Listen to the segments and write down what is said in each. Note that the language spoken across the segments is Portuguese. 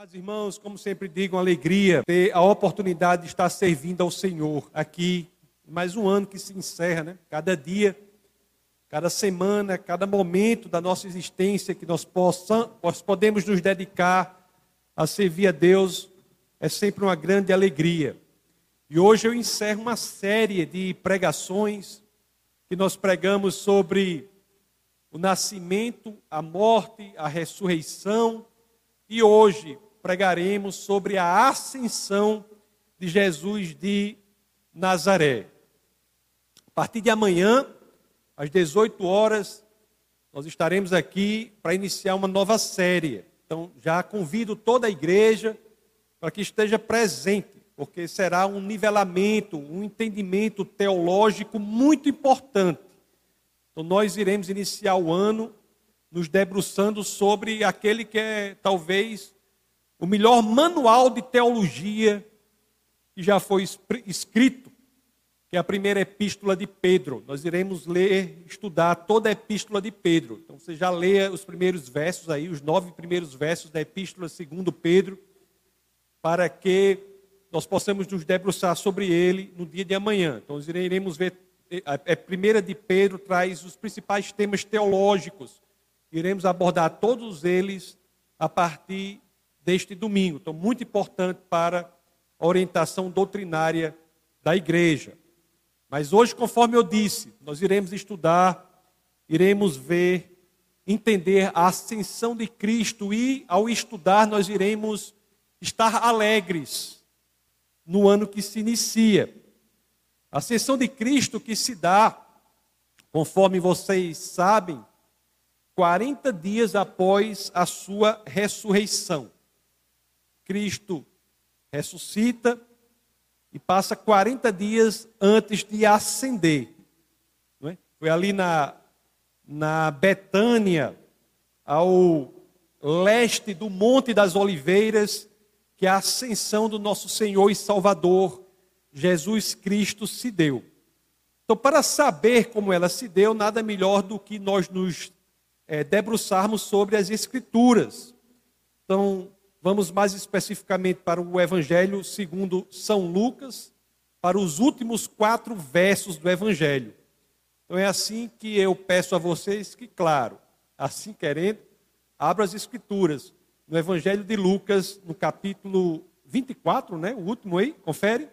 Mas, irmãos, como sempre digo, uma alegria ter a oportunidade de estar servindo ao Senhor aqui. Mais um ano que se encerra, né? Cada dia, cada semana, cada momento da nossa existência que nós, possam, nós podemos nos dedicar a servir a Deus é sempre uma grande alegria. E hoje eu encerro uma série de pregações que nós pregamos sobre o nascimento, a morte, a ressurreição e hoje pregaremos sobre a ascensão de Jesus de Nazaré. A partir de amanhã, às 18 horas, nós estaremos aqui para iniciar uma nova série. Então, já convido toda a igreja para que esteja presente, porque será um nivelamento, um entendimento teológico muito importante. Então, nós iremos iniciar o ano nos debruçando sobre aquele que é talvez o melhor manual de teologia que já foi escrito, que é a primeira epístola de Pedro. Nós iremos ler, estudar toda a epístola de Pedro. Então você já leia os primeiros versos aí, os nove primeiros versos da epístola segundo Pedro, para que nós possamos nos debruçar sobre ele no dia de amanhã. Então nós iremos ver, a primeira de Pedro traz os principais temas teológicos. Iremos abordar todos eles a partir deste domingo. Então, muito importante para a orientação doutrinária da igreja. Mas hoje, conforme eu disse, nós iremos estudar, iremos ver, entender a ascensão de Cristo e, ao estudar, nós iremos estar alegres no ano que se inicia. A ascensão de Cristo que se dá, conforme vocês sabem, 40 dias após a sua ressurreição. Cristo ressuscita e passa 40 dias antes de ascender. É? Foi ali na, na Betânia, ao leste do Monte das Oliveiras, que a ascensão do nosso Senhor e Salvador, Jesus Cristo, se deu. Então, para saber como ela se deu, nada melhor do que nós nos é, debruçarmos sobre as Escrituras. Então, Vamos mais especificamente para o Evangelho segundo São Lucas, para os últimos quatro versos do Evangelho. Então é assim que eu peço a vocês que, claro, assim querendo, abra as Escrituras no Evangelho de Lucas, no capítulo 24, né? O último aí, confere.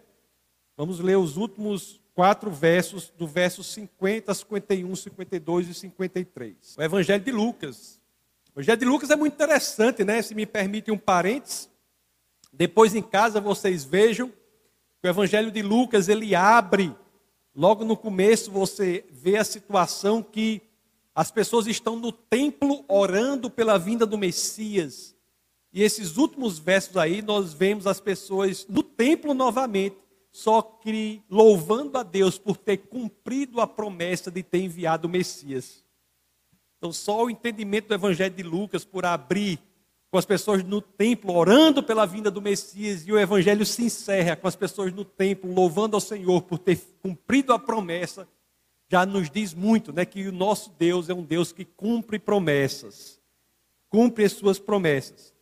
Vamos ler os últimos quatro versos, do verso 50, 51, 52 e 53. O Evangelho de Lucas, o Evangelho de Lucas é muito interessante, né? Se me permite um parênteses. Depois em casa vocês vejam que o Evangelho de Lucas ele abre, logo no começo você vê a situação que as pessoas estão no templo orando pela vinda do Messias. E esses últimos versos aí nós vemos as pessoas no templo novamente, só que louvando a Deus por ter cumprido a promessa de ter enviado o Messias. Então, só o entendimento do Evangelho de Lucas, por abrir com as pessoas no templo, orando pela vinda do Messias, e o Evangelho se encerra com as pessoas no templo, louvando ao Senhor por ter cumprido a promessa, já nos diz muito, né, que o nosso Deus é um Deus que cumpre promessas, cumpre as suas promessas.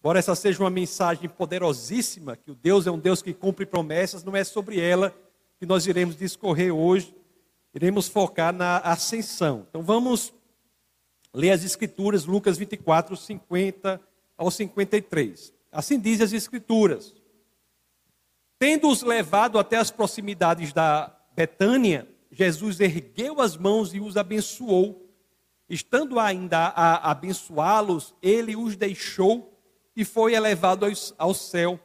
Embora essa seja uma mensagem poderosíssima, que o Deus é um Deus que cumpre promessas, não é sobre ela que nós iremos discorrer hoje, iremos focar na ascensão. Então vamos Lê as Escrituras, Lucas 24, 50 ao 53. Assim diz as Escrituras. Tendo-os levado até as proximidades da Betânia, Jesus ergueu as mãos e os abençoou. Estando ainda a abençoá-los, ele os deixou e foi elevado ao céu.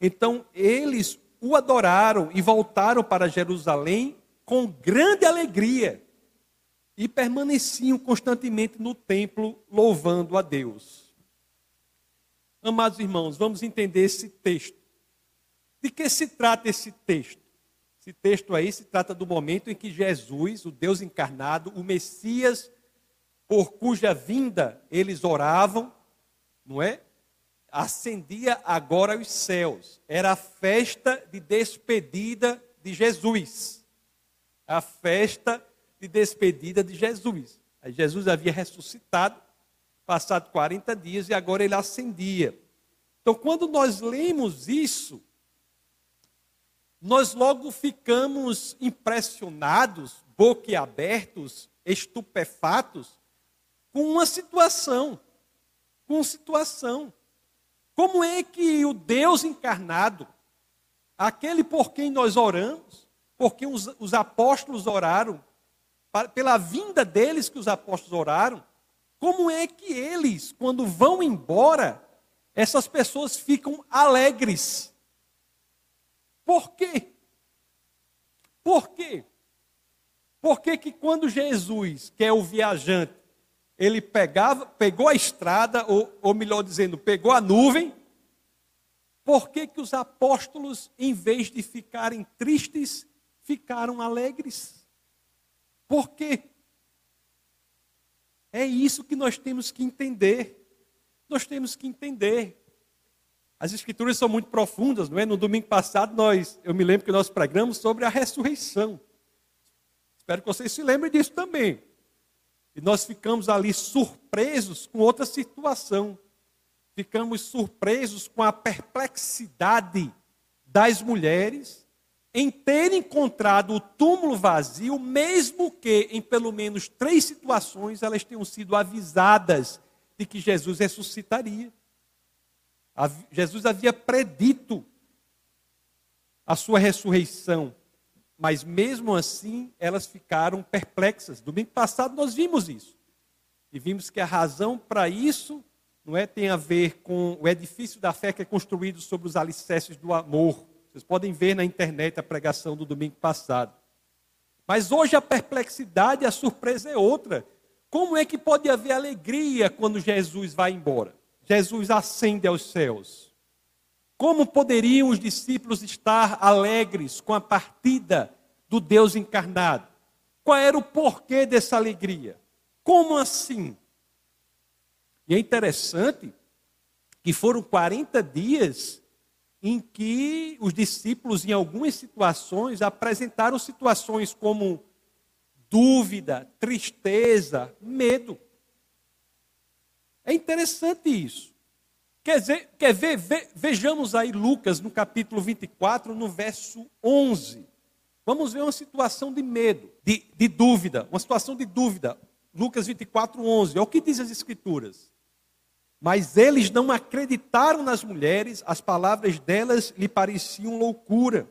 Então eles o adoraram e voltaram para Jerusalém com grande alegria e permaneciam constantemente no templo louvando a Deus. Amados irmãos, vamos entender esse texto. De que se trata esse texto? Esse texto aí se trata do momento em que Jesus, o Deus encarnado, o Messias, por cuja vinda eles oravam, não é? Ascendia agora aos céus. Era a festa de despedida de Jesus. A festa de despedida de Jesus. Jesus havia ressuscitado, passado 40 dias, e agora ele ascendia. Então, quando nós lemos isso, nós logo ficamos impressionados, boquiabertos, estupefatos com uma situação, com situação. Como é que o Deus encarnado, aquele por quem nós oramos, por quem os, os apóstolos oraram, pela vinda deles que os apóstolos oraram, como é que eles, quando vão embora, essas pessoas ficam alegres? Por quê? Por quê? Porque que quando Jesus, que é o viajante, ele pegava, pegou a estrada, ou, ou melhor dizendo, pegou a nuvem, por que, que os apóstolos, em vez de ficarem tristes, ficaram alegres? Por quê? É isso que nós temos que entender. Nós temos que entender. As escrituras são muito profundas, não é? No domingo passado nós, eu me lembro que nós pregamos sobre a ressurreição. Espero que vocês se lembrem disso também. E nós ficamos ali surpresos com outra situação. Ficamos surpresos com a perplexidade das mulheres em terem encontrado o túmulo vazio, mesmo que em pelo menos três situações elas tenham sido avisadas de que Jesus ressuscitaria. Jesus havia predito a sua ressurreição. Mas mesmo assim, elas ficaram perplexas. Domingo passado nós vimos isso. E vimos que a razão para isso não é tem a ver com o edifício da fé que é construído sobre os alicerces do amor. Vocês podem ver na internet a pregação do domingo passado. Mas hoje a perplexidade, a surpresa é outra. Como é que pode haver alegria quando Jesus vai embora? Jesus ascende aos céus. Como poderiam os discípulos estar alegres com a partida do Deus encarnado? Qual era o porquê dessa alegria? Como assim? E é interessante que foram 40 dias em que os discípulos, em algumas situações, apresentaram situações como dúvida, tristeza, medo. É interessante isso. Quer, dizer, quer ver? Ve, vejamos aí Lucas no capítulo 24, no verso 11. Vamos ver uma situação de medo, de, de dúvida, uma situação de dúvida. Lucas 24, 11. É o que diz as Escrituras. Mas eles não acreditaram nas mulheres, as palavras delas lhe pareciam loucura.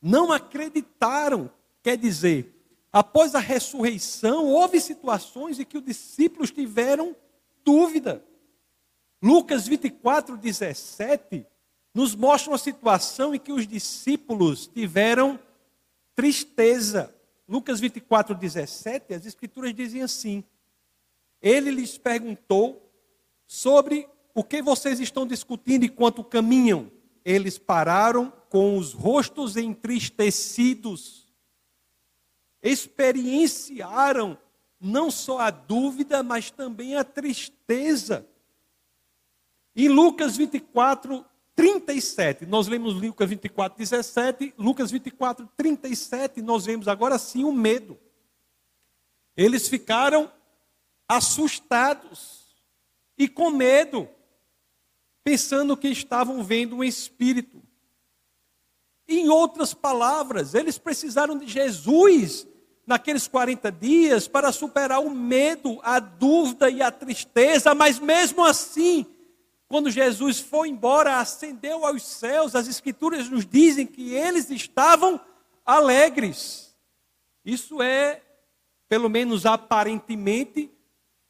Não acreditaram, quer dizer, após a ressurreição, houve situações em que os discípulos tiveram dúvida. Lucas 24, 17 nos mostra uma situação em que os discípulos tiveram tristeza. Lucas 24, 17, as escrituras dizem assim: Ele lhes perguntou sobre o que vocês estão discutindo enquanto caminham. Eles pararam com os rostos entristecidos, experienciaram não só a dúvida, mas também a tristeza. Em Lucas 24, 37, nós lemos Lucas 24, 17, Lucas 24, 37, nós vemos agora sim o medo. Eles ficaram assustados e com medo, pensando que estavam vendo um espírito. Em outras palavras, eles precisaram de Jesus naqueles 40 dias para superar o medo, a dúvida e a tristeza, mas mesmo assim, quando Jesus foi embora, ascendeu aos céus, as Escrituras nos dizem que eles estavam alegres. Isso é, pelo menos aparentemente,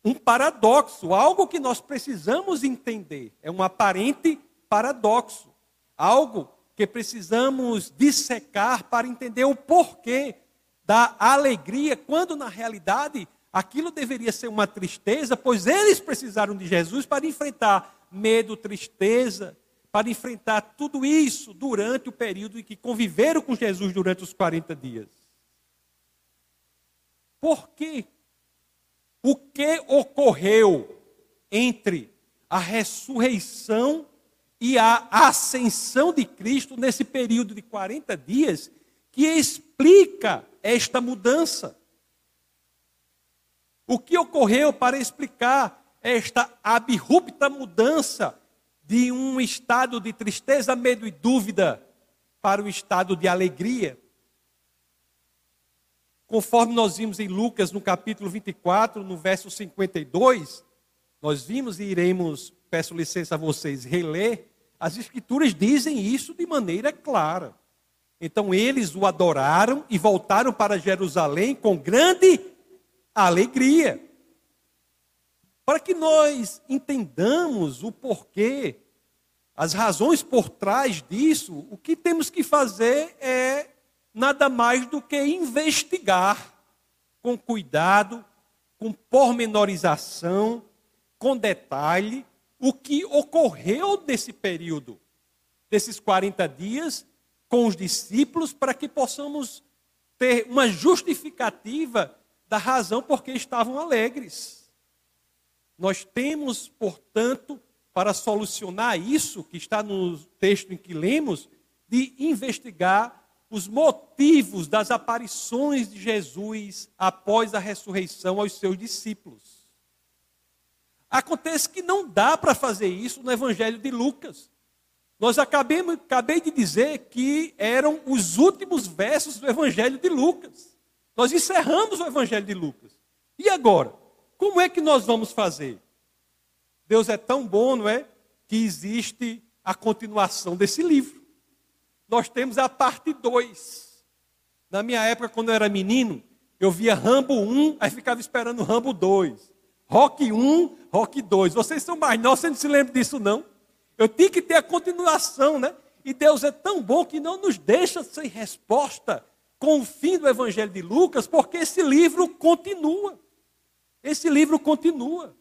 um paradoxo, algo que nós precisamos entender. É um aparente paradoxo, algo que precisamos dissecar para entender o porquê da alegria, quando na realidade aquilo deveria ser uma tristeza, pois eles precisaram de Jesus para enfrentar medo, tristeza, para enfrentar tudo isso durante o período em que conviveram com Jesus durante os 40 dias. Por quê? O que ocorreu entre a ressurreição e a ascensão de Cristo nesse período de 40 dias que explica esta mudança? O que ocorreu para explicar esta abrupta mudança de um estado de tristeza, medo e dúvida para um estado de alegria. Conforme nós vimos em Lucas, no capítulo 24, no verso 52, nós vimos e iremos, peço licença a vocês, reler, as Escrituras dizem isso de maneira clara. Então eles o adoraram e voltaram para Jerusalém com grande alegria. Para que nós entendamos o porquê, as razões por trás disso, o que temos que fazer é nada mais do que investigar com cuidado, com pormenorização, com detalhe, o que ocorreu nesse período, desses 40 dias, com os discípulos, para que possamos ter uma justificativa da razão por que estavam alegres. Nós temos, portanto, para solucionar isso que está no texto em que lemos, de investigar os motivos das aparições de Jesus após a ressurreição aos seus discípulos. Acontece que não dá para fazer isso no Evangelho de Lucas. Nós acabemos, acabei de dizer que eram os últimos versos do Evangelho de Lucas. Nós encerramos o Evangelho de Lucas. E agora? Como é que nós vamos fazer? Deus é tão bom, não é? Que existe a continuação desse livro. Nós temos a parte 2. Na minha época, quando eu era menino, eu via Rambo 1, aí ficava esperando Rambo 2. Rock 1, Rock 2. Vocês são mais novos, você não se lembra disso, não? Eu tinha que ter a continuação, né? E Deus é tão bom que não nos deixa sem resposta com o fim do Evangelho de Lucas, porque esse livro continua. Esse livro continua.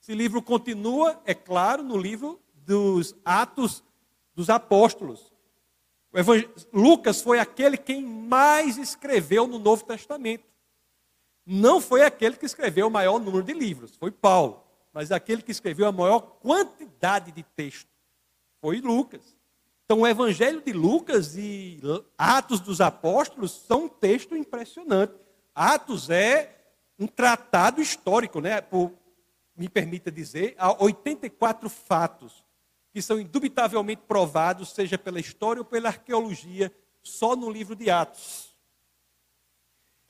Esse livro continua, é claro, no livro dos Atos dos Apóstolos. Lucas foi aquele quem mais escreveu no Novo Testamento. Não foi aquele que escreveu o maior número de livros, foi Paulo. Mas aquele que escreveu a maior quantidade de texto foi Lucas. Então, o Evangelho de Lucas e Atos dos Apóstolos são um texto impressionante. Atos é um tratado histórico, né? Por, me permita dizer, há 84 fatos que são indubitavelmente provados, seja pela história ou pela arqueologia, só no livro de Atos.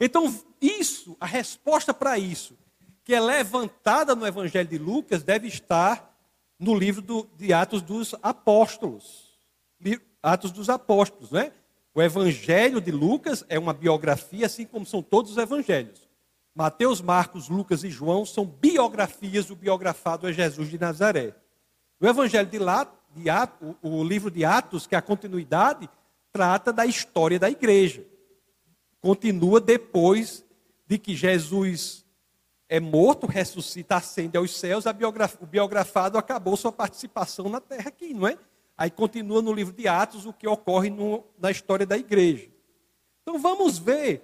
Então, isso, a resposta para isso, que é levantada no Evangelho de Lucas, deve estar no livro do, de Atos dos Apóstolos. Atos dos Apóstolos, né? O Evangelho de Lucas é uma biografia, assim como são todos os evangelhos. Mateus, Marcos, Lucas e João são biografias do biografado é Jesus de Nazaré. O Evangelho de, lá, de Atos, o, livro de Atos, que é a continuidade, trata da história da igreja. Continua depois de que Jesus é morto, ressuscita, ascende aos céus, biograf, o biografado acabou sua participação na terra aqui, não é? Aí continua no livro de Atos o que ocorre no, na história da igreja. Então vamos ver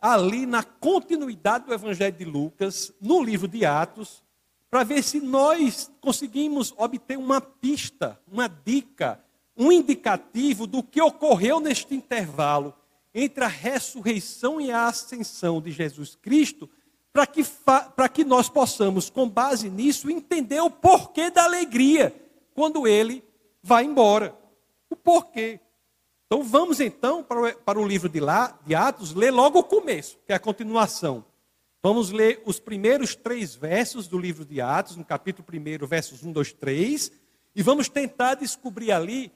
ali na continuidade do Evangelho de Lucas, no livro de Atos, para ver se nós conseguimos obter uma pista, uma dica, um indicativo do que ocorreu neste intervalo entre a ressurreição e a ascensão de Jesus Cristo, para que, para que nós possamos, com base nisso, entender o porquê da alegria quando ele vai embora. O porquê. Então vamos então para o, para o livro de, lá, de Atos, ler logo o começo, que é a continuação. Vamos ler os primeiros três versos do livro de Atos, no capítulo 1, versos 1, 2, 3, e vamos tentar descobrir ali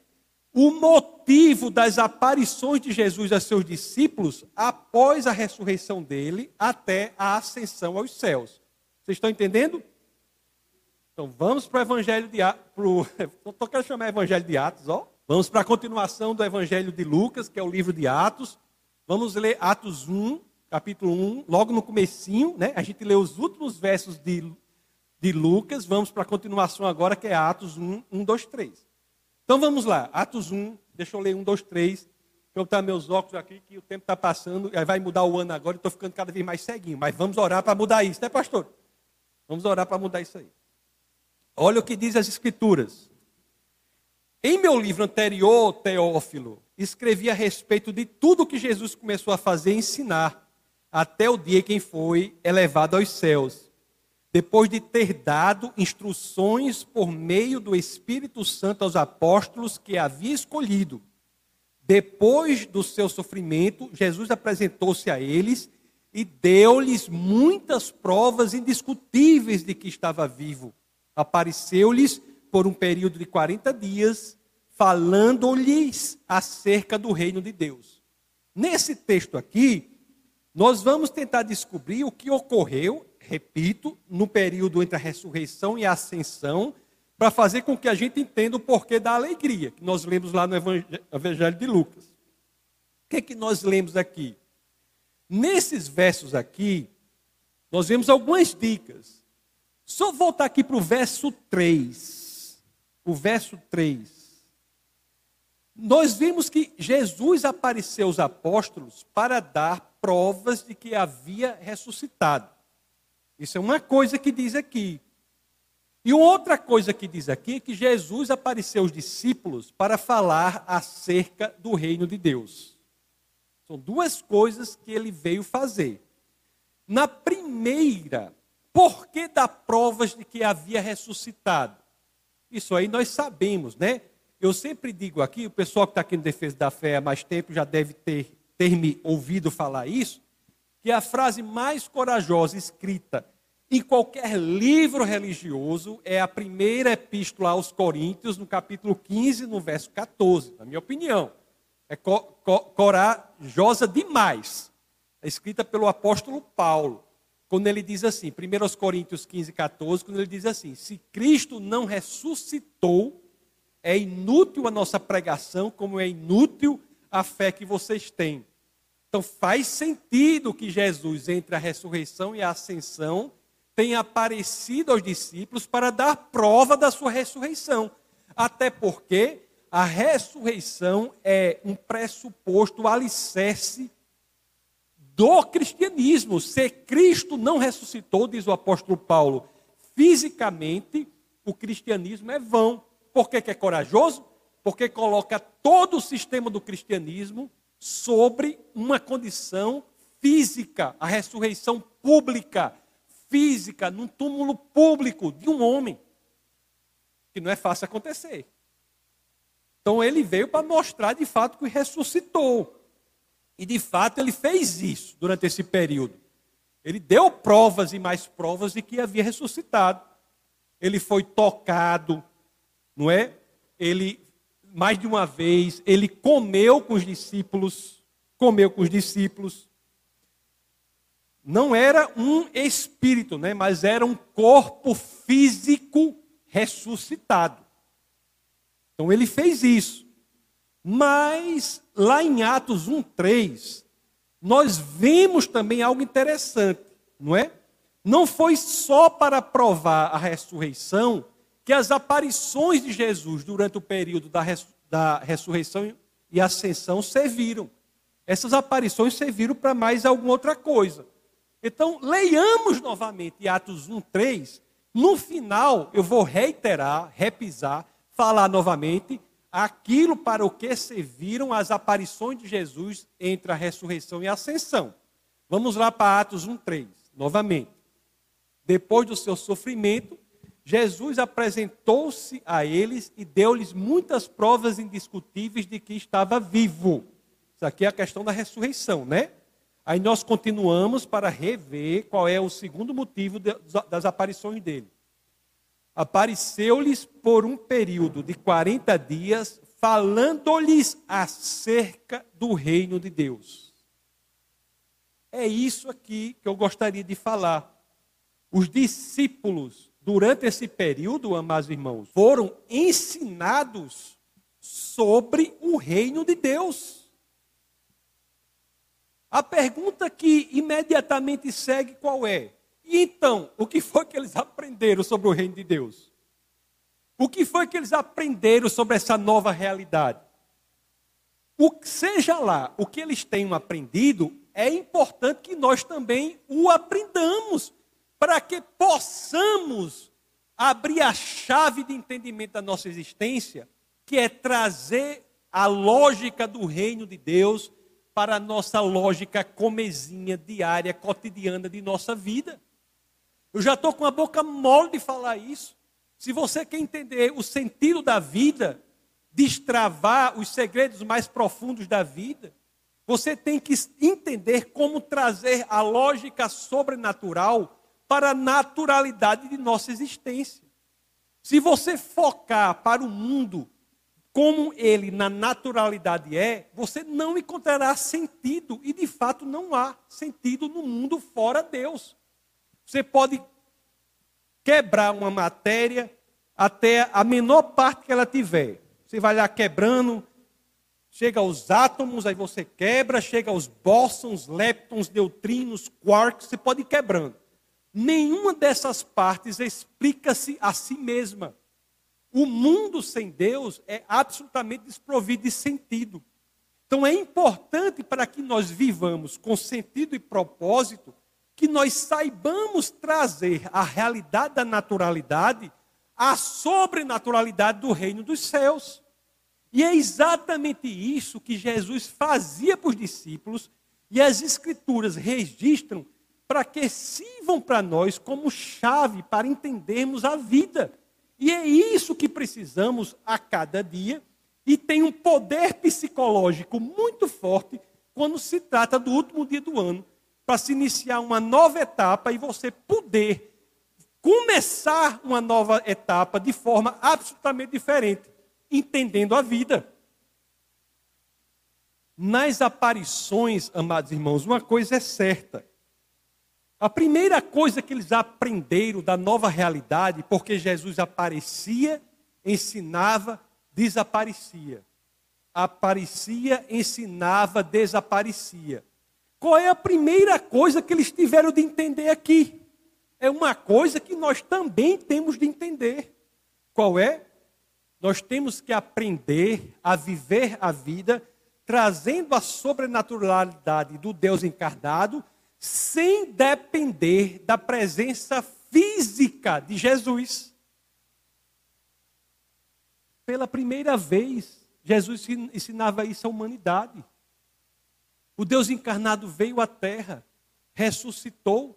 o motivo das aparições de Jesus a seus discípulos após a ressurreição dele até a ascensão aos céus. Vocês estão entendendo? Então vamos para o Evangelho de Atos. Estou querendo chamar Evangelho de Atos, ó. Vamos para a continuação do Evangelho de Lucas, que é o livro de Atos. Vamos ler Atos 1, capítulo 1, logo no comecinho, né? A gente lê os últimos versos de, de Lucas. Vamos para a continuação agora, que é Atos 1, 1, 2, 3. Então vamos lá, Atos 1, deixa eu ler 1, 2, 3. Eu estou meus óculos aqui, que o tempo está passando, aí vai mudar o ano agora, e estou ficando cada vez mais ceguinho. Mas vamos orar para mudar isso, né, pastor? Vamos orar para mudar isso aí. Olha o que diz as Escrituras. Em meu livro anterior, Teófilo, escrevi a respeito de tudo que Jesus começou a fazer e ensinar, até o dia em que foi elevado aos céus. depois de ter dado instruções por meio do Espírito Santo aos apóstolos que havia escolhido. Depois do seu sofrimento, Jesus apresentou-se a eles e deu-lhes muitas provas indiscutíveis de que estava vivo. Apareceu-lhes por um período de 40 dias, falando-lhes acerca do reino de Deus. Nesse texto aqui, nós vamos tentar descobrir o que ocorreu repito, no período entre a ressurreição e a ascensão, para fazer com que a gente entenda o porquê da alegria, que nós lemos lá no Evangelho de Lucas. O que é que nós lemos aqui? Nesses versos aqui, nós vemos algumas dicas. Só voltar aqui para o verso 3. O verso 3. Nós vimos que Jesus apareceu aos apóstolos para dar provas de que havia ressuscitado. Isso é uma coisa que diz aqui. E outra coisa que diz aqui é que Jesus apareceu aos discípulos para falar acerca do reino de Deus. São duas coisas que ele veio fazer. Na primeira, por que dar provas de que havia ressuscitado? Isso aí nós sabemos, né? Eu sempre digo aqui, o pessoal que está aqui no Defesa da Fé há mais tempo já deve ter, ter me ouvido falar isso que a frase mais corajosa escrita em qualquer livro religioso é a primeira epístola aos Coríntios, no capítulo 15, no verso 14, na minha opinião. É co co corajosa demais. É escrita pelo apóstolo Paulo, quando ele diz assim, 1 Coríntios 15, 14, quando ele diz assim: Se Cristo não ressuscitou, é inútil a nossa pregação, como é inútil a fé que vocês têm. Então faz sentido que Jesus, entre a ressurreição e a ascensão, tenha aparecido aos discípulos para dar prova da sua ressurreição. Até porque a ressurreição é um pressuposto, alicerce do cristianismo. Se Cristo não ressuscitou, diz o apóstolo Paulo, fisicamente, o cristianismo é vão. Por que, que é corajoso? Porque coloca todo o sistema do cristianismo sobre uma condição física, a ressurreição pública, física, num túmulo público de um homem, que não é fácil acontecer. Então ele veio para mostrar de fato que ressuscitou. E de fato ele fez isso durante esse período. Ele deu provas e mais provas de que havia ressuscitado. Ele foi tocado, não é? Ele mais de uma vez, ele comeu com os discípulos, comeu com os discípulos. Não era um espírito, né, mas era um corpo físico ressuscitado. Então ele fez isso. Mas lá em Atos 1:3, nós vemos também algo interessante, não é? Não foi só para provar a ressurreição que as aparições de Jesus durante o período da, res, da ressurreição e ascensão serviram. Essas aparições serviram para mais alguma outra coisa. Então, leiamos novamente Atos 1, 3. No final, eu vou reiterar, repisar, falar novamente aquilo para o que serviram as aparições de Jesus entre a ressurreição e a ascensão. Vamos lá para Atos 1, 3, novamente. Depois do seu sofrimento, Jesus apresentou-se a eles e deu-lhes muitas provas indiscutíveis de que estava vivo. Isso aqui é a questão da ressurreição, né? Aí nós continuamos para rever qual é o segundo motivo das aparições dele. Apareceu-lhes por um período de 40 dias, falando-lhes acerca do reino de Deus. É isso aqui que eu gostaria de falar. Os discípulos durante esse período, amados irmãos, foram ensinados sobre o reino de Deus. A pergunta que imediatamente segue qual é? E então, o que foi que eles aprenderam sobre o reino de Deus? O que foi que eles aprenderam sobre essa nova realidade? O seja lá o que eles tenham aprendido, é importante que nós também o aprendamos para que possamos abrir a chave de entendimento da nossa existência, que é trazer a lógica do reino de Deus para a nossa lógica comezinha diária, cotidiana de nossa vida. Eu já estou com a boca mole de falar isso. Se você quer entender o sentido da vida, destravar os segredos mais profundos da vida, você tem que entender como trazer a lógica sobrenatural para a naturalidade de nossa existência. Se você focar para o mundo como ele na naturalidade é, você não encontrará sentido, e de fato não há sentido no mundo fora Deus. Você pode quebrar uma matéria até a menor parte que ela tiver. Você vai lá quebrando, chega aos átomos, aí você quebra, chega aos bósons, leptons, neutrinos, quarks, você pode ir quebrando. Nenhuma dessas partes explica-se a si mesma. O mundo sem Deus é absolutamente desprovido de sentido. Então é importante para que nós vivamos com sentido e propósito que nós saibamos trazer a realidade da naturalidade à sobrenaturalidade do reino dos céus. E é exatamente isso que Jesus fazia para os discípulos e as Escrituras registram para que sirvam para nós como chave para entendermos a vida. E é isso que precisamos a cada dia e tem um poder psicológico muito forte quando se trata do último dia do ano, para se iniciar uma nova etapa e você poder começar uma nova etapa de forma absolutamente diferente entendendo a vida. Nas aparições, amados irmãos, uma coisa é certa. A primeira coisa que eles aprenderam da nova realidade, porque Jesus aparecia, ensinava, desaparecia. Aparecia, ensinava, desaparecia. Qual é a primeira coisa que eles tiveram de entender aqui? É uma coisa que nós também temos de entender. Qual é? Nós temos que aprender a viver a vida trazendo a sobrenaturalidade do Deus encarnado, sem depender da presença física de Jesus. Pela primeira vez, Jesus ensinava isso à humanidade. O Deus encarnado veio à terra, ressuscitou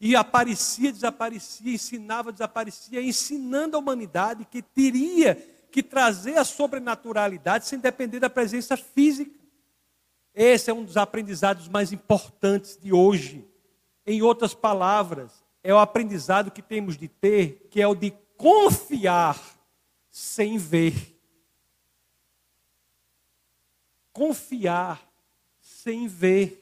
e aparecia, desaparecia, ensinava, desaparecia, ensinando a humanidade que teria que trazer a sobrenaturalidade sem depender da presença física. Esse é um dos aprendizados mais importantes de hoje. Em outras palavras, é o aprendizado que temos de ter, que é o de confiar sem ver. Confiar sem ver.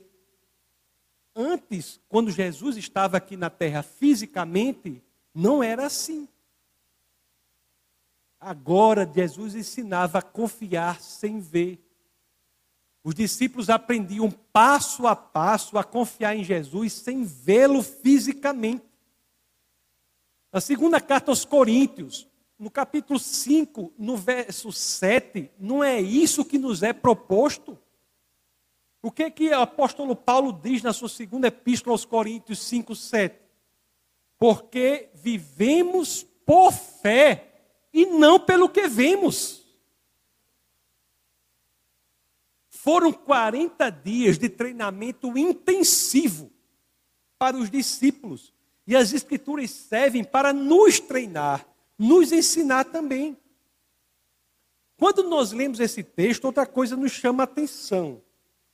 Antes, quando Jesus estava aqui na terra fisicamente, não era assim. Agora Jesus ensinava a confiar sem ver. Os discípulos aprendiam passo a passo a confiar em Jesus sem vê-lo fisicamente. Na segunda carta aos Coríntios, no capítulo 5, no verso 7, não é isso que nos é proposto? O que que o apóstolo Paulo diz na sua segunda epístola aos Coríntios 5, 7? Porque vivemos por fé e não pelo que vemos. Foram 40 dias de treinamento intensivo para os discípulos. E as Escrituras servem para nos treinar, nos ensinar também. Quando nós lemos esse texto, outra coisa nos chama a atenção.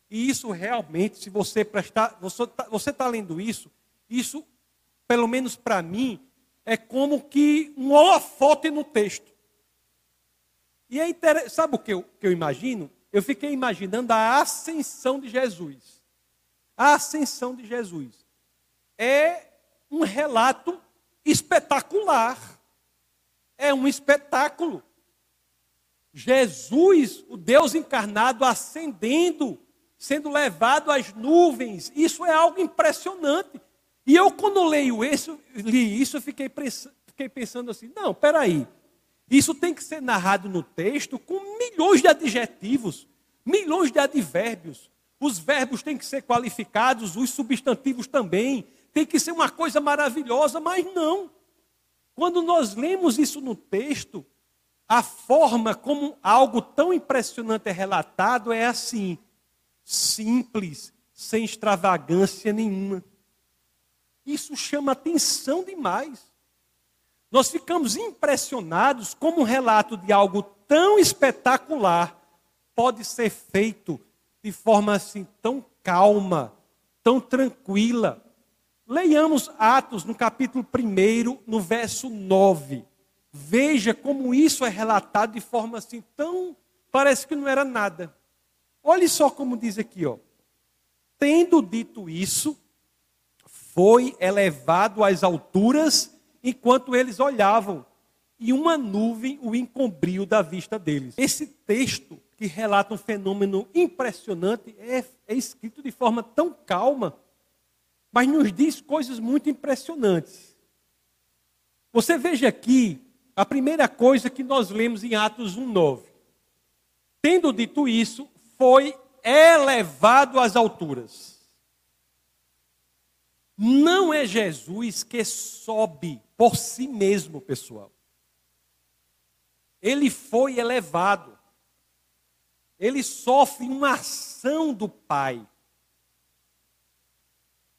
E isso realmente, se você prestar, você está tá lendo isso, isso, pelo menos para mim, é como que um holofote no texto. E é interessante, sabe o que eu, que eu imagino? Eu fiquei imaginando a ascensão de Jesus. A ascensão de Jesus. É um relato espetacular. É um espetáculo. Jesus, o Deus encarnado, ascendendo, sendo levado às nuvens. Isso é algo impressionante. E eu, quando leio isso, li isso, fiquei, fiquei pensando assim: não, peraí. Isso tem que ser narrado no texto com milhões de adjetivos, milhões de advérbios. Os verbos têm que ser qualificados, os substantivos também. Tem que ser uma coisa maravilhosa, mas não. Quando nós lemos isso no texto, a forma como algo tão impressionante é relatado é assim: simples, sem extravagância nenhuma. Isso chama atenção demais. Nós ficamos impressionados como um relato de algo tão espetacular pode ser feito de forma assim tão calma, tão tranquila. Leiamos Atos no capítulo 1, no verso 9. Veja como isso é relatado de forma assim tão. Parece que não era nada. Olhe só como diz aqui, ó. Tendo dito isso, foi elevado às alturas enquanto eles olhavam, e uma nuvem o encobriu da vista deles. Esse texto, que relata um fenômeno impressionante, é, é escrito de forma tão calma, mas nos diz coisas muito impressionantes. Você veja aqui a primeira coisa que nós lemos em Atos 1,9. Tendo dito isso, foi elevado às alturas. Não é Jesus que sobe por si mesmo, pessoal. Ele foi elevado. Ele sofre uma ação do Pai.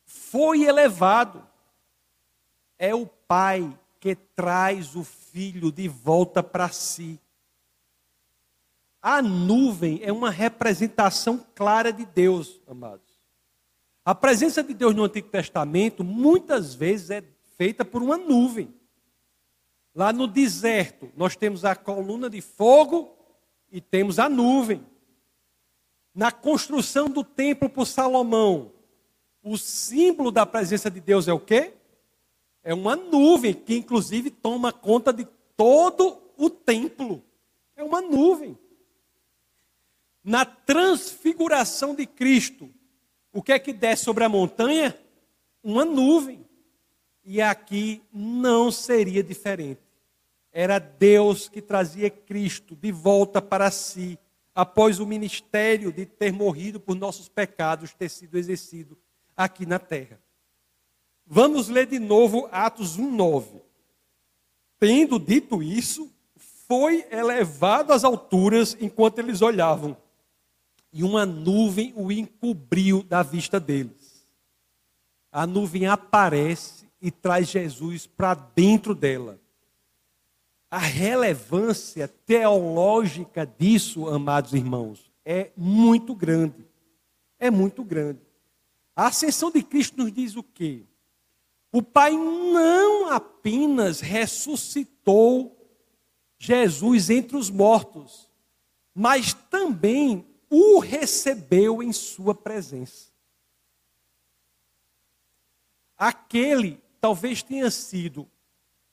Foi elevado. É o Pai que traz o filho de volta para si. A nuvem é uma representação clara de Deus, amados. A presença de Deus no Antigo Testamento muitas vezes é feita por uma nuvem. Lá no deserto, nós temos a coluna de fogo e temos a nuvem. Na construção do templo por Salomão, o símbolo da presença de Deus é o quê? É uma nuvem que inclusive toma conta de todo o templo. É uma nuvem. Na transfiguração de Cristo, o que é que desce sobre a montanha? Uma nuvem. E aqui não seria diferente. Era Deus que trazia Cristo de volta para si, após o ministério de ter morrido por nossos pecados ter sido exercido aqui na terra. Vamos ler de novo Atos 1:9. Tendo dito isso, foi elevado às alturas enquanto eles olhavam, e uma nuvem o encobriu da vista deles. A nuvem aparece e traz Jesus para dentro dela. A relevância teológica disso, amados irmãos, é muito grande. É muito grande. A ascensão de Cristo nos diz o quê? O Pai não apenas ressuscitou Jesus entre os mortos, mas também o recebeu em sua presença. Aquele talvez tenha sido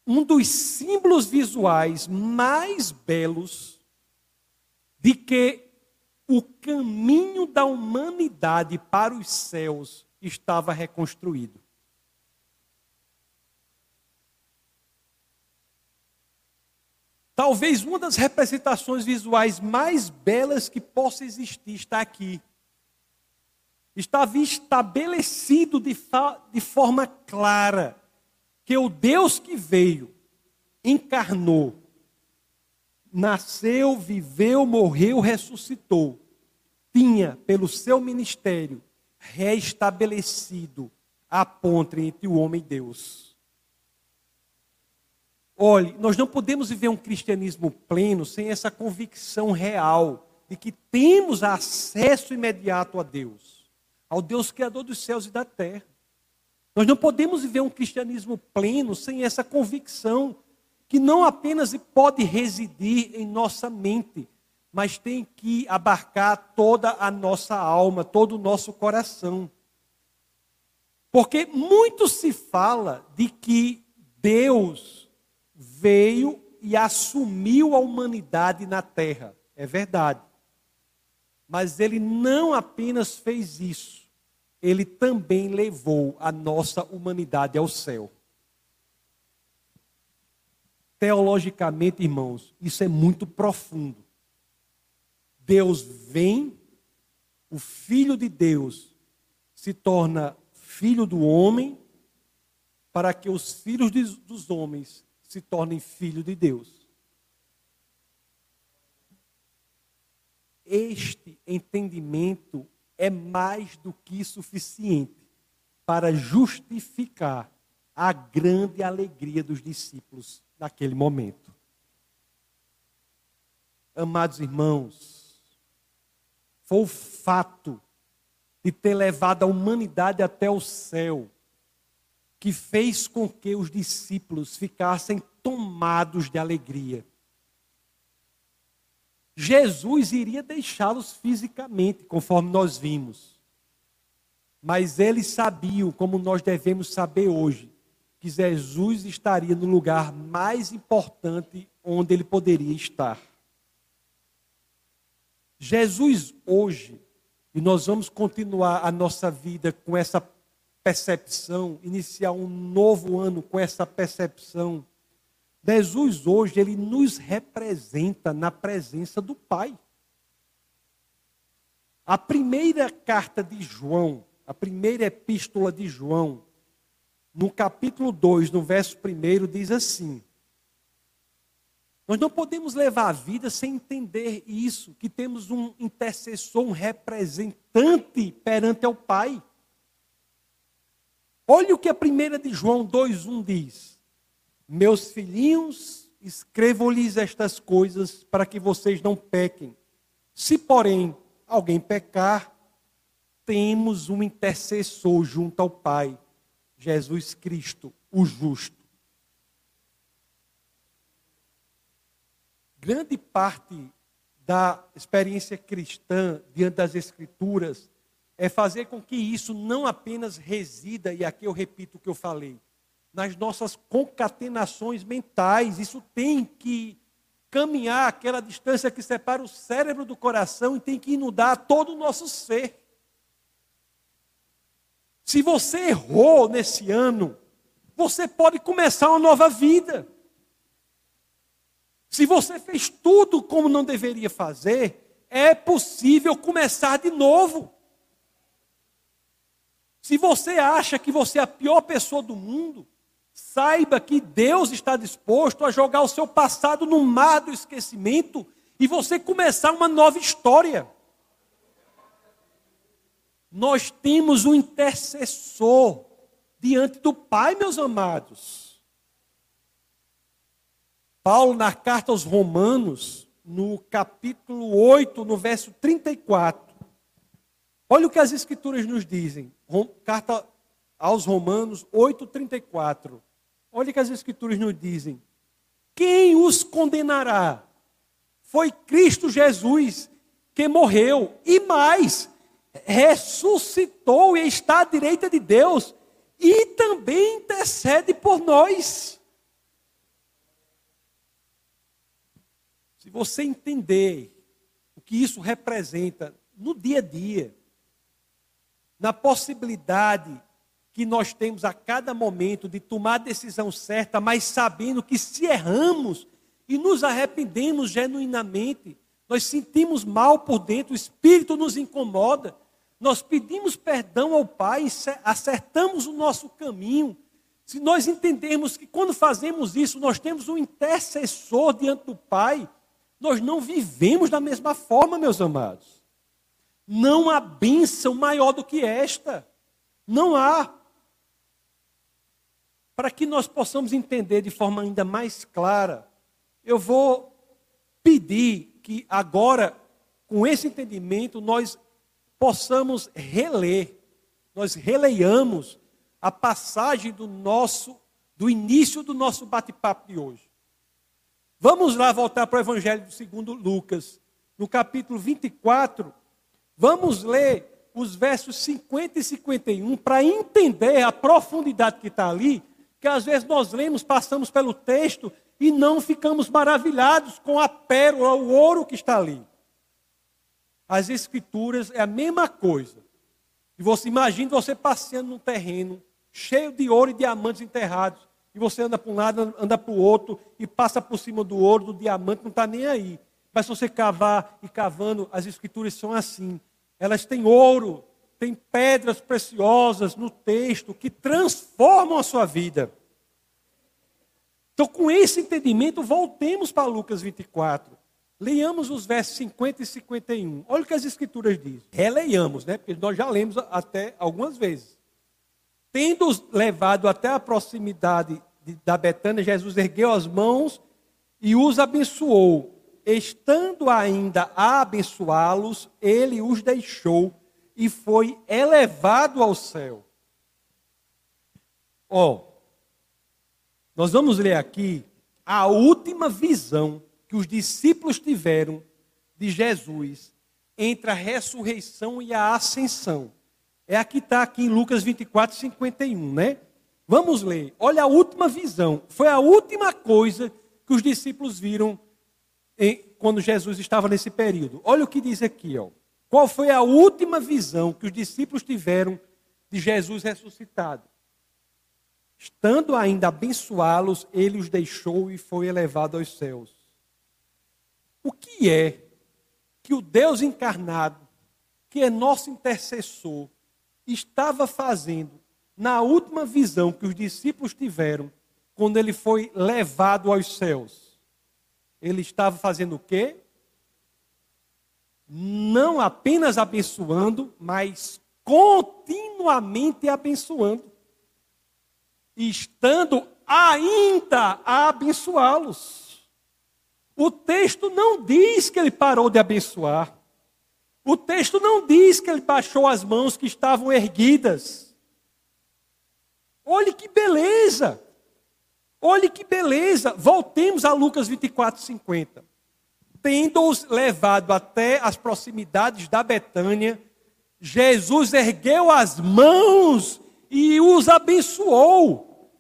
um dos símbolos visuais mais belos de que o caminho da humanidade para os céus estava reconstruído. Talvez uma das representações visuais mais belas que possa existir está aqui. Estava estabelecido de, de forma clara que o Deus que veio, encarnou, nasceu, viveu, morreu, ressuscitou, tinha, pelo seu ministério, reestabelecido a ponte entre o homem e Deus. Olhe, nós não podemos viver um cristianismo pleno sem essa convicção real de que temos acesso imediato a Deus, ao Deus Criador dos céus e da terra. Nós não podemos viver um cristianismo pleno sem essa convicção que não apenas pode residir em nossa mente, mas tem que abarcar toda a nossa alma, todo o nosso coração. Porque muito se fala de que Deus veio e assumiu a humanidade na terra. É verdade. Mas ele não apenas fez isso, ele também levou a nossa humanidade ao céu. Teologicamente, irmãos, isso é muito profundo. Deus vem, o Filho de Deus se torna filho do homem, para que os filhos dos homens se tornem filhos de Deus. Este entendimento é mais do que suficiente para justificar a grande alegria dos discípulos naquele momento. Amados irmãos, foi o fato de ter levado a humanidade até o céu que fez com que os discípulos ficassem tomados de alegria. Jesus iria deixá-los fisicamente, conforme nós vimos. Mas eles sabiam, como nós devemos saber hoje, que Jesus estaria no lugar mais importante onde ele poderia estar. Jesus hoje, e nós vamos continuar a nossa vida com essa percepção, iniciar um novo ano com essa percepção. Jesus hoje, ele nos representa na presença do Pai. A primeira carta de João, a primeira epístola de João, no capítulo 2, no verso 1, diz assim: Nós não podemos levar a vida sem entender isso, que temos um intercessor, um representante perante o Pai. Olha o que a primeira de João 2,1 diz: Meus filhinhos, escrevo-lhes estas coisas para que vocês não pequem. Se, porém, alguém pecar, temos um intercessor junto ao Pai, Jesus Cristo, o justo. Grande parte da experiência cristã diante das Escrituras é fazer com que isso não apenas resida, e aqui eu repito o que eu falei, nas nossas concatenações mentais. Isso tem que caminhar aquela distância que separa o cérebro do coração e tem que inundar todo o nosso ser. Se você errou nesse ano, você pode começar uma nova vida. Se você fez tudo como não deveria fazer, é possível começar de novo. Se você acha que você é a pior pessoa do mundo, saiba que Deus está disposto a jogar o seu passado no mar do esquecimento e você começar uma nova história. Nós temos um intercessor diante do Pai, meus amados. Paulo, na carta aos Romanos, no capítulo 8, no verso 34, olha o que as Escrituras nos dizem. Carta aos Romanos 8,34. Olha que as Escrituras nos dizem. Quem os condenará? Foi Cristo Jesus que morreu e mais, ressuscitou e está à direita de Deus e também intercede por nós. Se você entender o que isso representa no dia a dia, na possibilidade que nós temos a cada momento de tomar a decisão certa, mas sabendo que se erramos e nos arrependemos genuinamente, nós sentimos mal por dentro, o espírito nos incomoda, nós pedimos perdão ao Pai, acertamos o nosso caminho. Se nós entendermos que quando fazemos isso, nós temos um intercessor diante do Pai, nós não vivemos da mesma forma, meus amados. Não há bênção maior do que esta. Não há. Para que nós possamos entender de forma ainda mais clara, eu vou pedir que agora, com esse entendimento, nós possamos reler, nós releiamos a passagem do nosso, do início do nosso bate-papo de hoje. Vamos lá voltar para o Evangelho segundo Lucas, no capítulo 24, Vamos ler os versos 50 e 51 para entender a profundidade que está ali, que às vezes nós lemos, passamos pelo texto e não ficamos maravilhados com a pérola, o ouro que está ali. As escrituras é a mesma coisa. E você imagina você passeando num terreno cheio de ouro e diamantes enterrados. E você anda para um lado, anda para o outro e passa por cima do ouro, do diamante, não está nem aí. Mas se você cavar e cavando, as escrituras são assim. Elas têm ouro, têm pedras preciosas no texto que transformam a sua vida. Então, com esse entendimento, voltemos para Lucas 24. Leiamos os versos 50 e 51. Olha o que as escrituras dizem. Releiamos, né? Porque nós já lemos até algumas vezes. Tendo levado até a proximidade da Betânia, Jesus ergueu as mãos e os abençoou. Estando ainda a abençoá-los, ele os deixou e foi elevado ao céu. Ó, oh, nós vamos ler aqui a última visão que os discípulos tiveram de Jesus entre a ressurreição e a ascensão. É a que está aqui em Lucas 24, 51, né? Vamos ler. Olha a última visão. Foi a última coisa que os discípulos viram em, quando Jesus estava nesse período. Olha o que diz aqui, ó. Qual foi a última visão que os discípulos tiveram de Jesus ressuscitado? Estando ainda abençoá-los, ele os deixou e foi elevado aos céus. O que é que o Deus encarnado, que é nosso intercessor, estava fazendo na última visão que os discípulos tiveram, quando ele foi levado aos céus? Ele estava fazendo o quê? Não apenas abençoando, mas continuamente abençoando estando ainda a abençoá-los. O texto não diz que ele parou de abençoar. O texto não diz que ele baixou as mãos que estavam erguidas. Olhe que beleza! Olhe que beleza! Voltemos a Lucas 24, 50. Tendo-os levado até as proximidades da Betânia, Jesus ergueu as mãos e os abençoou.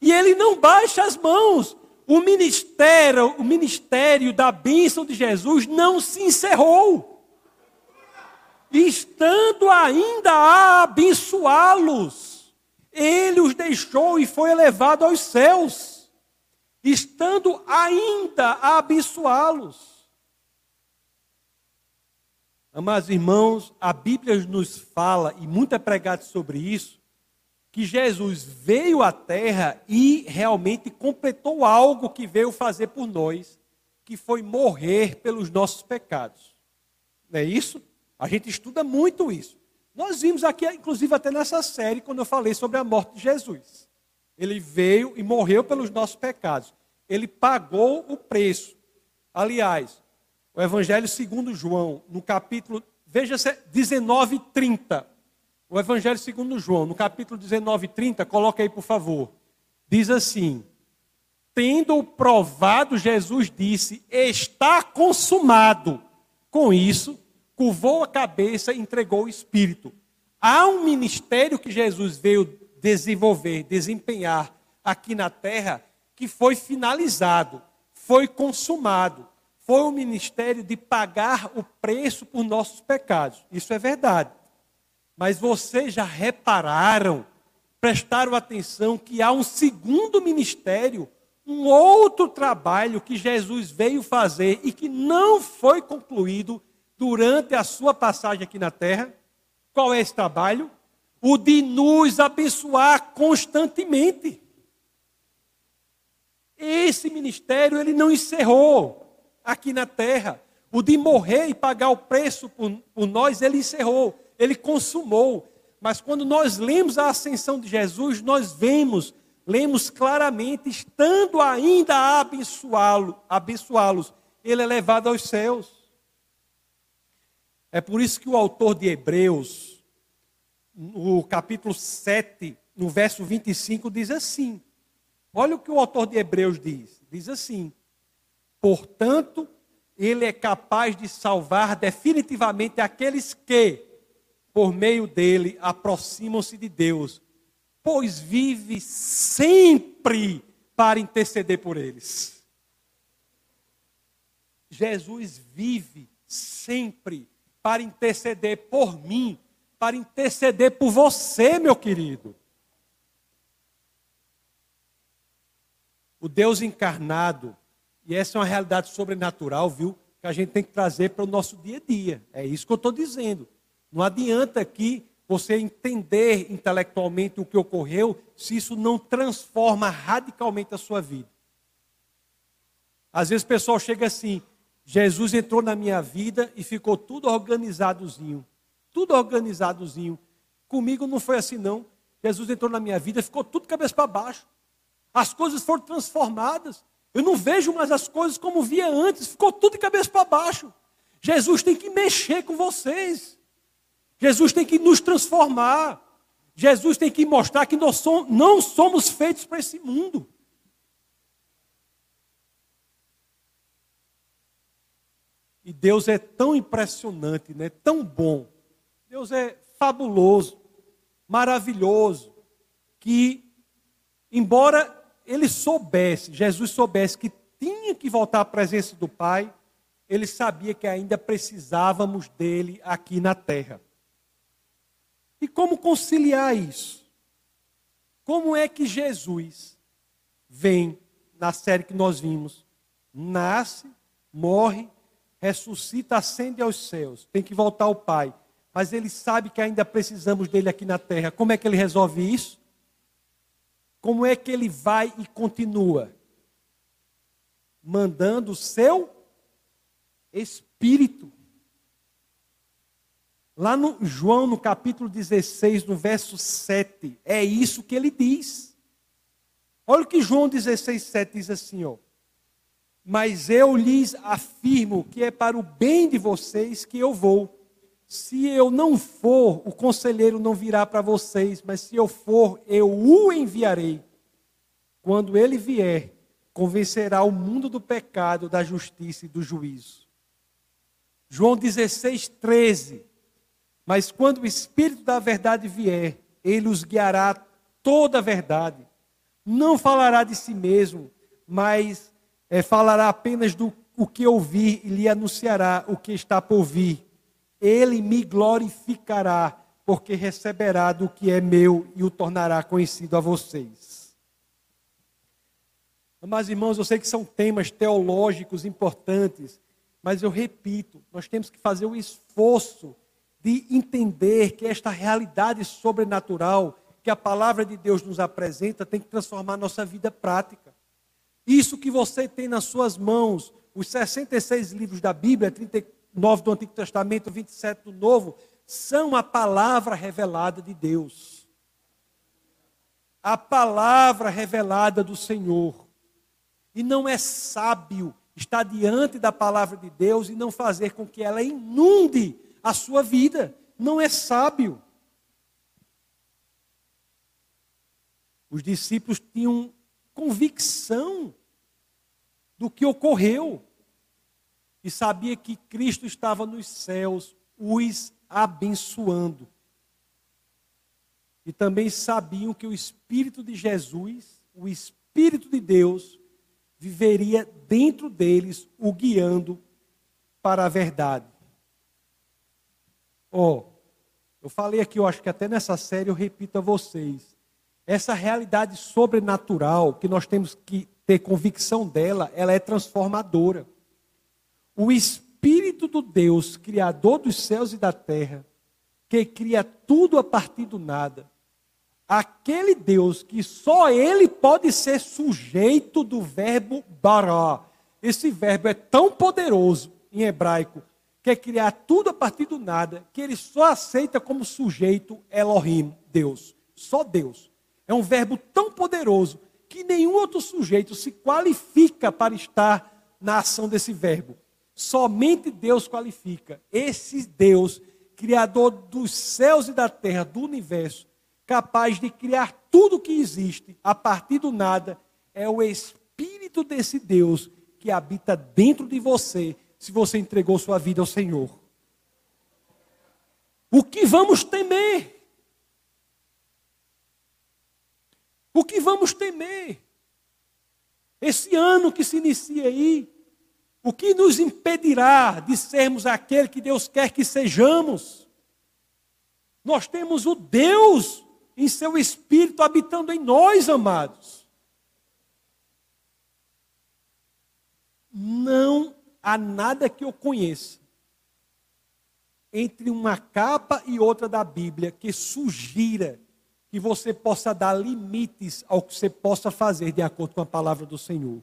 E ele não baixa as mãos. O ministério, o ministério da bênção de Jesus não se encerrou. Estando ainda a abençoá-los, ele os deixou e foi elevado aos céus. Estando ainda a abençoá-los. Amados irmãos, a Bíblia nos fala, e muito é pregado sobre isso, que Jesus veio à terra e realmente completou algo que veio fazer por nós, que foi morrer pelos nossos pecados. Não é isso? A gente estuda muito isso. Nós vimos aqui, inclusive até nessa série, quando eu falei sobre a morte de Jesus. Ele veio e morreu pelos nossos pecados. Ele pagou o preço. Aliás, o Evangelho segundo João, no capítulo, veja 19 30. O Evangelho segundo João, no capítulo 19, 30, coloca aí por favor. Diz assim: Tendo provado, Jesus disse: Está consumado. Com isso, curvou a cabeça e entregou o Espírito. Há um ministério que Jesus veio desenvolver, desempenhar aqui na terra, que foi finalizado, foi consumado. Foi o ministério de pagar o preço por nossos pecados. Isso é verdade. Mas vocês já repararam, prestaram atenção que há um segundo ministério, um outro trabalho que Jesus veio fazer e que não foi concluído durante a sua passagem aqui na terra? Qual é esse trabalho? O de nos abençoar constantemente. Esse ministério ele não encerrou aqui na terra. O de morrer e pagar o preço por, por nós, ele encerrou ele consumou. Mas quando nós lemos a ascensão de Jesus, nós vemos, lemos claramente, estando ainda a abençoá-lo, abençoá-los, ele é levado aos céus. É por isso que o autor de Hebreus, no capítulo 7, no verso 25, diz assim: Olha o que o autor de Hebreus diz. Diz assim: Portanto, ele é capaz de salvar definitivamente aqueles que, por meio dele, aproximam-se de Deus, pois vive sempre para interceder por eles. Jesus vive sempre para interceder por mim, para interceder por você, meu querido. O Deus encarnado, e essa é uma realidade sobrenatural, viu? Que a gente tem que trazer para o nosso dia a dia. É isso que eu estou dizendo. Não adianta aqui você entender intelectualmente o que ocorreu se isso não transforma radicalmente a sua vida. Às vezes o pessoal chega assim: Jesus entrou na minha vida e ficou tudo organizadozinho. Tudo organizadozinho. Comigo não foi assim, não. Jesus entrou na minha vida, ficou tudo cabeça para baixo. As coisas foram transformadas. Eu não vejo mais as coisas como via antes, ficou tudo de cabeça para baixo. Jesus tem que mexer com vocês. Jesus tem que nos transformar. Jesus tem que mostrar que nós não somos feitos para esse mundo. E Deus é tão impressionante, né? tão bom. Deus é fabuloso, maravilhoso, que, embora ele soubesse, Jesus soubesse que tinha que voltar à presença do Pai, ele sabia que ainda precisávamos dele aqui na terra. E como conciliar isso? Como é que Jesus vem na série que nós vimos, nasce, morre, ressuscita, ascende aos céus, tem que voltar ao Pai, mas ele sabe que ainda precisamos dele aqui na terra. Como é que ele resolve isso? Como é que ele vai e continua? Mandando o seu Espírito. Lá no João, no capítulo 16, no verso 7, é isso que ele diz. Olha o que João 16, 7 diz assim, ó. Mas eu lhes afirmo que é para o bem de vocês que eu vou. Se eu não for, o conselheiro não virá para vocês, mas se eu for, eu o enviarei. Quando ele vier, convencerá o mundo do pecado, da justiça e do juízo. João 16, 13. Mas quando o Espírito da verdade vier, ele os guiará toda a verdade. Não falará de si mesmo, mas é, falará apenas do o que ouvir e lhe anunciará o que está por vir. Ele me glorificará, porque receberá do que é meu e o tornará conhecido a vocês. Mas, irmãos, eu sei que são temas teológicos importantes, mas eu repito, nós temos que fazer o esforço de entender que esta realidade sobrenatural que a palavra de Deus nos apresenta tem que transformar nossa vida prática. Isso que você tem nas suas mãos, os 66 livros da Bíblia, 39 do Antigo Testamento, 27 do Novo, são a palavra revelada de Deus. A palavra revelada do Senhor. E não é sábio estar diante da palavra de Deus e não fazer com que ela inunde a sua vida. Não é sábio. Os discípulos tinham convicção do que ocorreu e sabia que Cristo estava nos céus, os abençoando. E também sabiam que o Espírito de Jesus, o Espírito de Deus, viveria dentro deles, o guiando para a verdade. Ó, oh, eu falei aqui, eu acho que até nessa série eu repito a vocês. Essa realidade sobrenatural que nós temos que ter convicção dela, ela é transformadora. O Espírito do Deus, Criador dos céus e da terra, que cria tudo a partir do nada, aquele Deus que só ele pode ser sujeito do verbo bará. Esse verbo é tão poderoso em hebraico quer criar tudo a partir do nada, que ele só aceita como sujeito Elohim, Deus. Só Deus. É um verbo tão poderoso que nenhum outro sujeito se qualifica para estar na ação desse verbo. Somente Deus qualifica. Esse Deus, Criador dos céus e da terra, do universo, capaz de criar tudo que existe a partir do nada, é o Espírito desse Deus que habita dentro de você se você entregou sua vida ao Senhor. O que vamos temer? O que vamos temer? Esse ano que se inicia aí, o que nos impedirá de sermos aquele que Deus quer que sejamos? Nós temos o Deus em seu espírito habitando em nós, amados. Não há nada que eu conheça entre uma capa e outra da Bíblia que sugira que você possa dar limites ao que você possa fazer de acordo com a palavra do Senhor.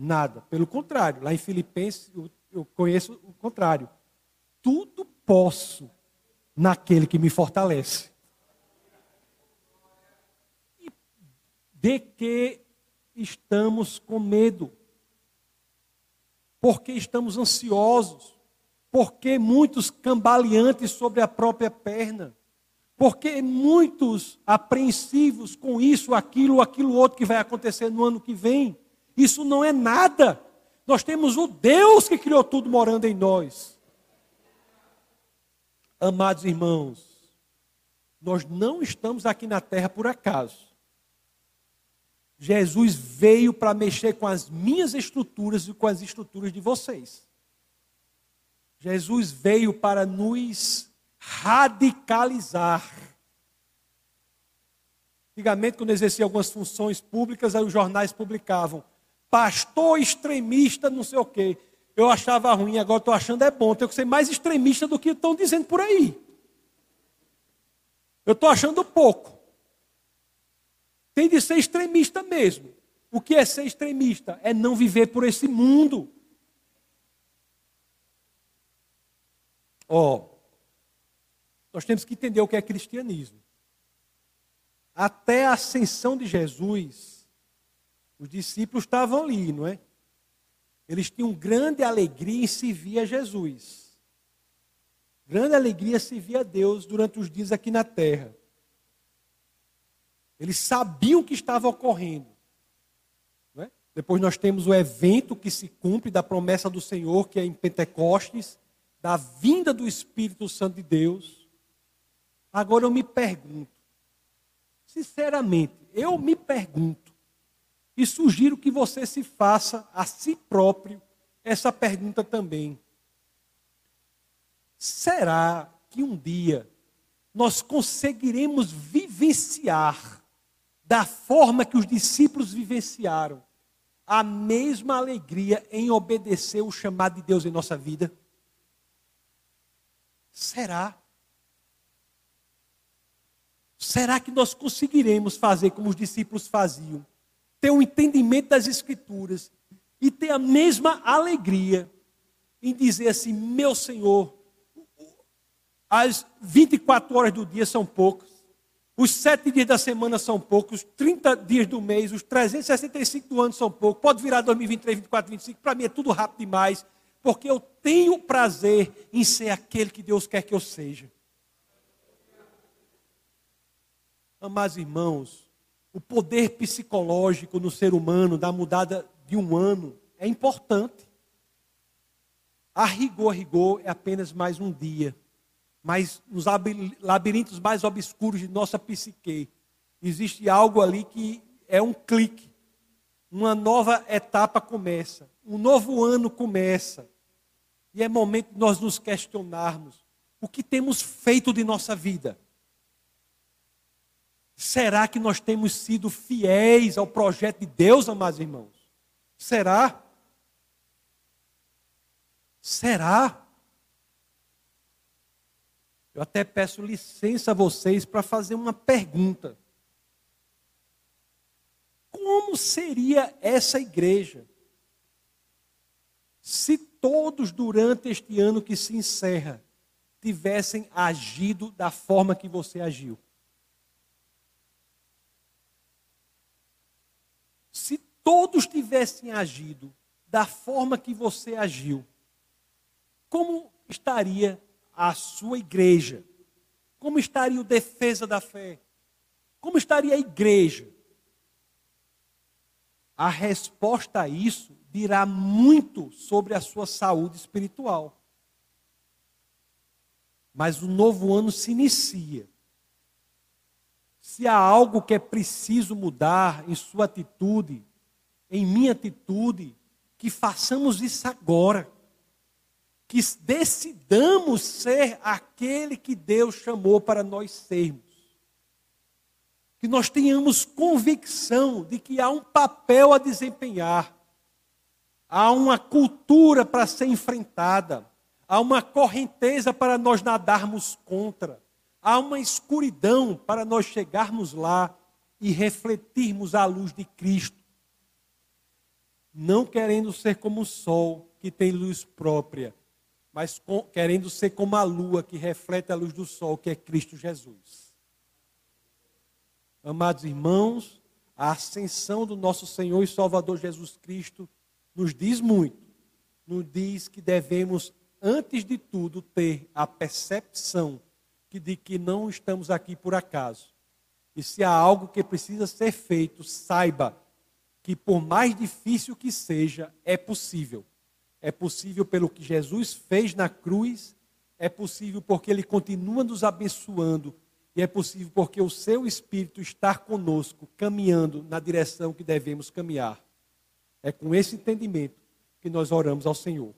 Nada. Pelo contrário, lá em Filipenses eu, conheço o contrário. Tudo posso naquele que me fortalece. de que estamos com medo? Porque estamos ansiosos? Porque muitos cambaleantes sobre a própria perna? Porque muitos apreensivos com isso, aquilo, aquilo outro que vai acontecer no ano que vem? Isso não é nada. Nós temos o Deus que criou tudo morando em nós. Amados irmãos, nós não estamos aqui na terra por acaso. Jesus veio para mexer com as minhas estruturas e com as estruturas de vocês. Jesus veio para nos radicalizar. Antigamente, quando exercia algumas funções públicas, aí os jornais publicavam pastor extremista, não sei o quê. Eu achava ruim, agora estou achando é bom. Tenho que ser mais extremista do que estão dizendo por aí. Eu estou achando pouco. Tem de ser extremista mesmo. O que é ser extremista? É não viver por esse mundo. Ó, oh, nós temos que entender o que é cristianismo. Até a ascensão de Jesus, os discípulos estavam ali, não é? Eles tinham grande alegria em servir a Jesus grande alegria servir a Deus durante os dias aqui na terra. Eles sabiam o que estava ocorrendo. É? Depois nós temos o evento que se cumpre da promessa do Senhor, que é em Pentecostes, da vinda do Espírito Santo de Deus. Agora eu me pergunto, sinceramente, eu me pergunto, e sugiro que você se faça a si próprio essa pergunta também. Será que um dia nós conseguiremos vivenciar da forma que os discípulos vivenciaram a mesma alegria em obedecer o chamado de Deus em nossa vida? Será? Será que nós conseguiremos fazer como os discípulos faziam? Ter um entendimento das Escrituras e ter a mesma alegria em dizer assim: meu Senhor, as 24 horas do dia são poucas. Os sete dias da semana são poucos, os 30 dias do mês, os 365 do ano são poucos. Pode virar 2023, 24, 25. Para mim é tudo rápido demais, porque eu tenho prazer em ser aquele que Deus quer que eu seja. Amados irmãos, o poder psicológico no ser humano da mudada de um ano é importante. A rigor, a rigor, é apenas mais um dia mas nos labirintos mais obscuros de nossa psique, existe algo ali que é um clique. Uma nova etapa começa, um novo ano começa. E é momento de nós nos questionarmos o que temos feito de nossa vida. Será que nós temos sido fiéis ao projeto de Deus, amados irmãos? Será? Será? Eu até peço licença a vocês para fazer uma pergunta. Como seria essa igreja se todos durante este ano que se encerra tivessem agido da forma que você agiu? Se todos tivessem agido da forma que você agiu, como estaria a sua igreja? Como estaria o defesa da fé? Como estaria a igreja? A resposta a isso dirá muito sobre a sua saúde espiritual. Mas o novo ano se inicia. Se há algo que é preciso mudar em sua atitude, em minha atitude, que façamos isso agora. Que decidamos ser aquele que Deus chamou para nós sermos. Que nós tenhamos convicção de que há um papel a desempenhar, há uma cultura para ser enfrentada, há uma correnteza para nós nadarmos contra, há uma escuridão para nós chegarmos lá e refletirmos a luz de Cristo. Não querendo ser como o sol que tem luz própria, mas com, querendo ser como a lua que reflete a luz do sol, que é Cristo Jesus. Amados irmãos, a ascensão do nosso Senhor e Salvador Jesus Cristo nos diz muito. Nos diz que devemos, antes de tudo, ter a percepção de que não estamos aqui por acaso. E se há algo que precisa ser feito, saiba que, por mais difícil que seja, é possível. É possível pelo que Jesus fez na cruz, é possível porque Ele continua nos abençoando e é possível porque o seu Espírito está conosco, caminhando na direção que devemos caminhar. É com esse entendimento que nós oramos ao Senhor.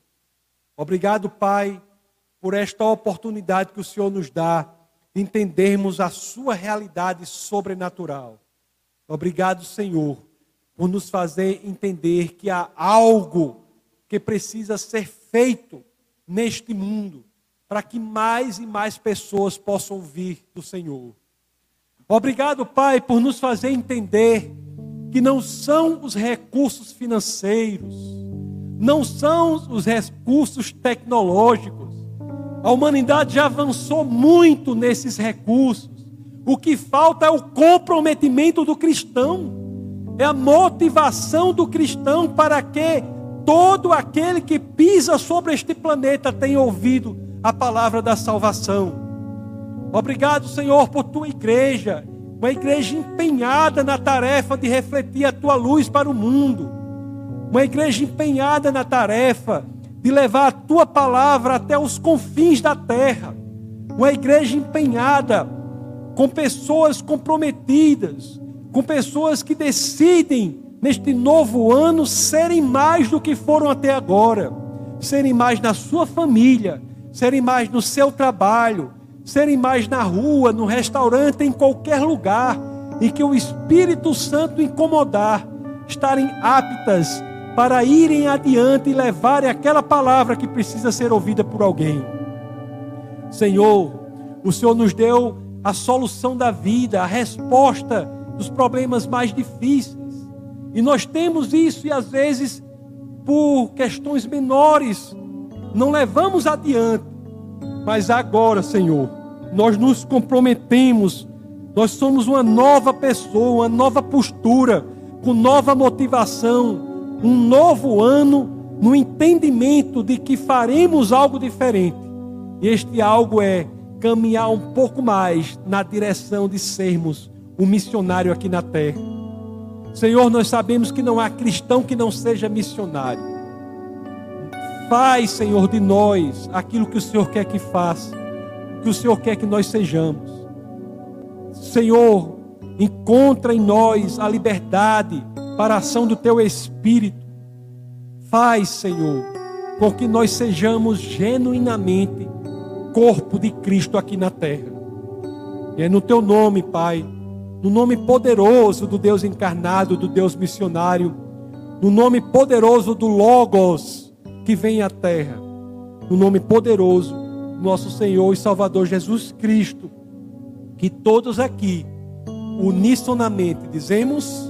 Obrigado, Pai, por esta oportunidade que o Senhor nos dá de entendermos a Sua realidade sobrenatural. Obrigado, Senhor, por nos fazer entender que há algo que precisa ser feito neste mundo para que mais e mais pessoas possam ouvir do Senhor. Obrigado, Pai, por nos fazer entender que não são os recursos financeiros, não são os recursos tecnológicos. A humanidade já avançou muito nesses recursos. O que falta é o comprometimento do cristão, é a motivação do cristão para que todo aquele que pisa sobre este planeta tenha ouvido a palavra da salvação. Obrigado, Senhor, por tua igreja, uma igreja empenhada na tarefa de refletir a tua luz para o mundo, uma igreja empenhada na tarefa de levar a tua palavra até os confins da terra, uma igreja empenhada com pessoas comprometidas, com pessoas que decidem neste novo ano serem mais do que foram até agora, serem mais na sua família, serem mais no seu trabalho, serem mais na rua, no restaurante, em qualquer lugar, e que o Espírito Santo incomodar, estarem aptas para irem adiante e levarem aquela palavra que precisa ser ouvida por alguém. Senhor, o Senhor nos deu a solução da vida, a resposta dos problemas mais difíceis. E nós temos isso e às vezes por questões menores não levamos adiante. Mas agora, Senhor, nós nos comprometemos, nós somos uma nova pessoa, uma nova postura, com nova motivação, um novo ano no entendimento de que faremos algo diferente. E este algo é caminhar um pouco mais na direção de sermos um missionário aqui na terra. Senhor, nós sabemos que não há cristão que não seja missionário. Faz, Senhor, de nós aquilo que o Senhor quer que faça, que o Senhor quer que nós sejamos. Senhor, encontra em nós a liberdade para a ação do Teu Espírito. Faz, Senhor, com que nós sejamos genuinamente corpo de Cristo aqui na terra. E é no Teu nome, Pai, no nome poderoso do Deus encarnado, do Deus missionário, no nome poderoso do Logos que vem à terra, no nome poderoso, nosso Senhor e Salvador Jesus Cristo, que todos aqui, unisonamente, dizemos: